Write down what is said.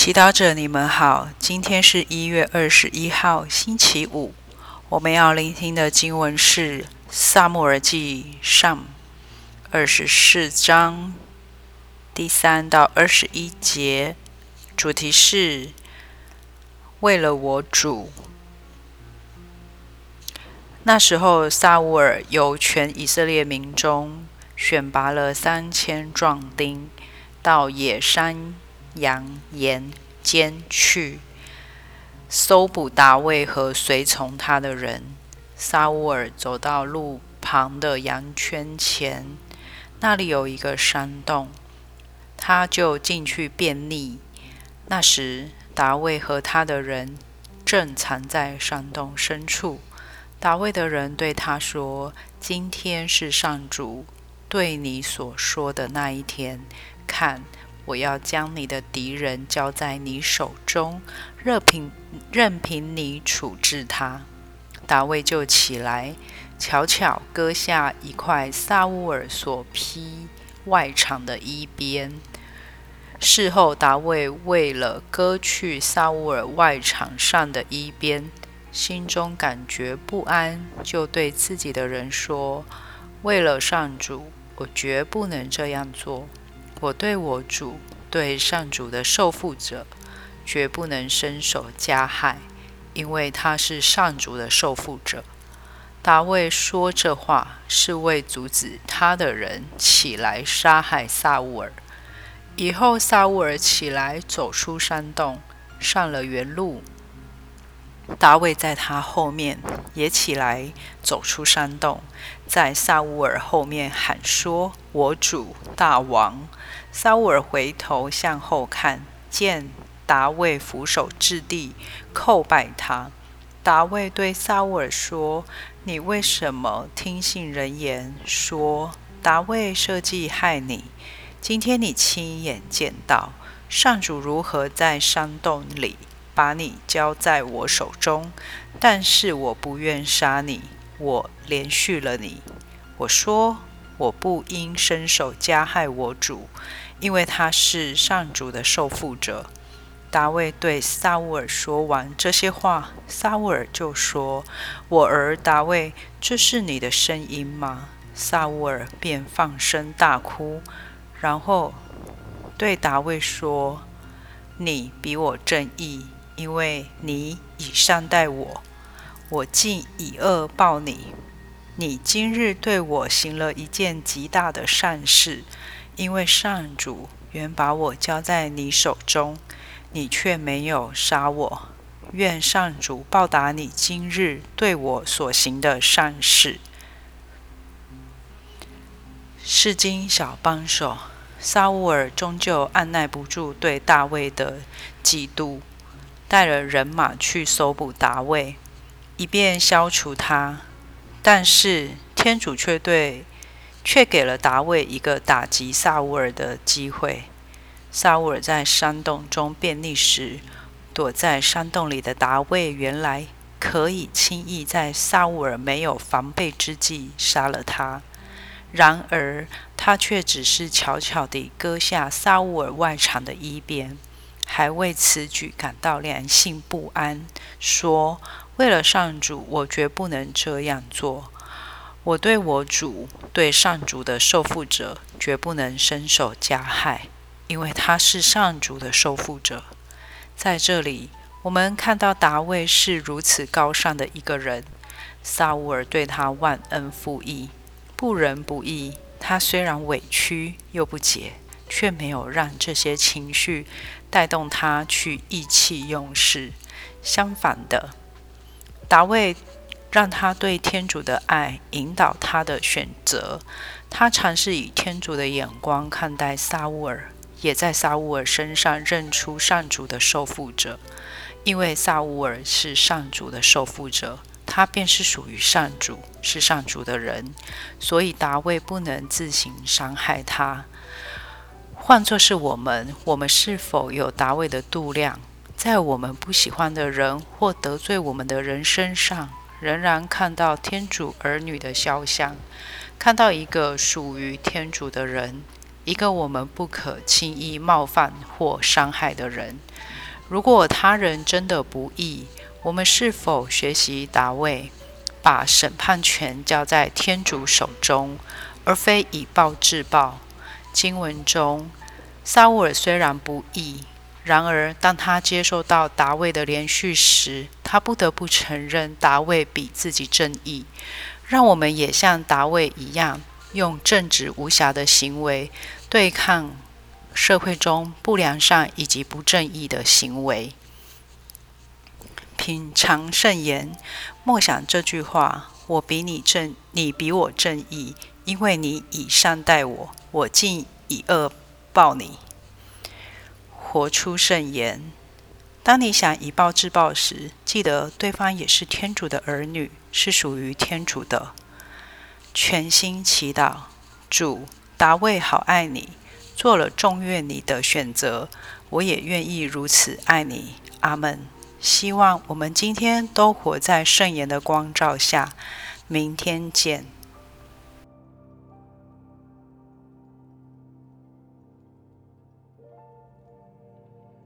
祈祷者，你们好，今天是一月二十一号，星期五。我们要聆听的经文是《撒母耳记上》二十四章第三到二十一节，主题是为了我主。那时候，撒乌尔由全以色列民中选拔了三千壮丁，到野山。扬言间去搜捕大卫和随从他的人。撒乌尔走到路旁的羊圈前，那里有一个山洞，他就进去便溺。那时，大卫和他的人正藏在山洞深处。大卫的人对他说：“今天是上主对你所说的那一天，看。”我要将你的敌人交在你手中，任凭任凭你处置他。大卫就起来，悄悄割下一块撒乌尔所披外场的衣边。事后，大卫为了割去撒乌尔外场上的衣边，心中感觉不安，就对自己的人说：“为了上主，我绝不能这样做。”我对我主，对上主的受傅者，绝不能伸手加害，因为他是上主的受傅者。大卫说这话，是为阻止他的人起来杀害撒乌尔。以后，撒乌尔起来，走出山洞，上了原路。大卫在他后面也起来，走出山洞，在撒乌尔后面喊说：“我主大王。”撒乌尔回头向后看，见大卫俯首至地，叩拜他。大卫对撒乌尔说：“你为什么听信人言，说大卫设计害你？今天你亲眼见到上主如何在山洞里把你交在我手中，但是我不愿杀你，我怜恤了你。我说。”我不应伸手加害我主，因为他是上主的受傅者。大卫对撒乌尔说完这些话，撒乌尔就说：“我儿大卫，这是你的声音吗？”撒乌尔便放声大哭，然后对大卫说：“你比我正义，因为你以善待我，我竟以恶报你。”你今日对我行了一件极大的善事，因为上主原把我交在你手中，你却没有杀我。愿上主报答你今日对我所行的善事。圣经小帮手，撒乌尔终究按捺不住对大卫的嫉妒，带了人马去搜捕达卫，以便消除他。但是天主却对，却给了达卫一个打击撒乌尔的机会。撒乌尔在山洞中便溺时，躲在山洞里的达卫原来可以轻易在撒乌尔没有防备之际杀了他。然而他却只是悄悄地割下撒乌尔外长的衣边，还为此举感到良心不安，说。为了上主，我绝不能这样做。我对我主，对上主的受傅者，绝不能伸手加害，因为他是上主的受傅者。在这里，我们看到大卫是如此高尚的一个人，撒乌尔对他忘恩负义，不仁不义。他虽然委屈又不解，却没有让这些情绪带动他去意气用事。相反的。达卫让他对天主的爱引导他的选择，他尝试以天主的眼光看待撒乌尔，也在撒乌尔身上认出上主的受傅者。因为撒乌尔是上主的受傅者，他便是属于上主，是上主的人，所以达卫不能自行伤害他。换作是我们，我们是否有大卫的度量？在我们不喜欢的人或得罪我们的人身上，仍然看到天主儿女的肖像，看到一个属于天主的人，一个我们不可轻易冒犯或伤害的人。如果他人真的不义，我们是否学习大卫，把审判权交在天主手中，而非以暴制暴？经文中，撒乌尔虽然不义，然而当他接受到达卫的连续时，他不得不承认达卫比自己正义。让我们也像达卫一样，用正直无瑕的行为对抗社会中不良善以及不正义的行为。品尝圣言，默想这句话：我比你正，你比我正义，因为你以善待我，我竟以恶报你。活出圣言。当你想以暴制暴时，记得对方也是天主的儿女，是属于天主的。全心祈祷，主，达卫好爱你，做了重愿你的选择，我也愿意如此爱你。阿门。希望我们今天都活在圣言的光照下。明天见。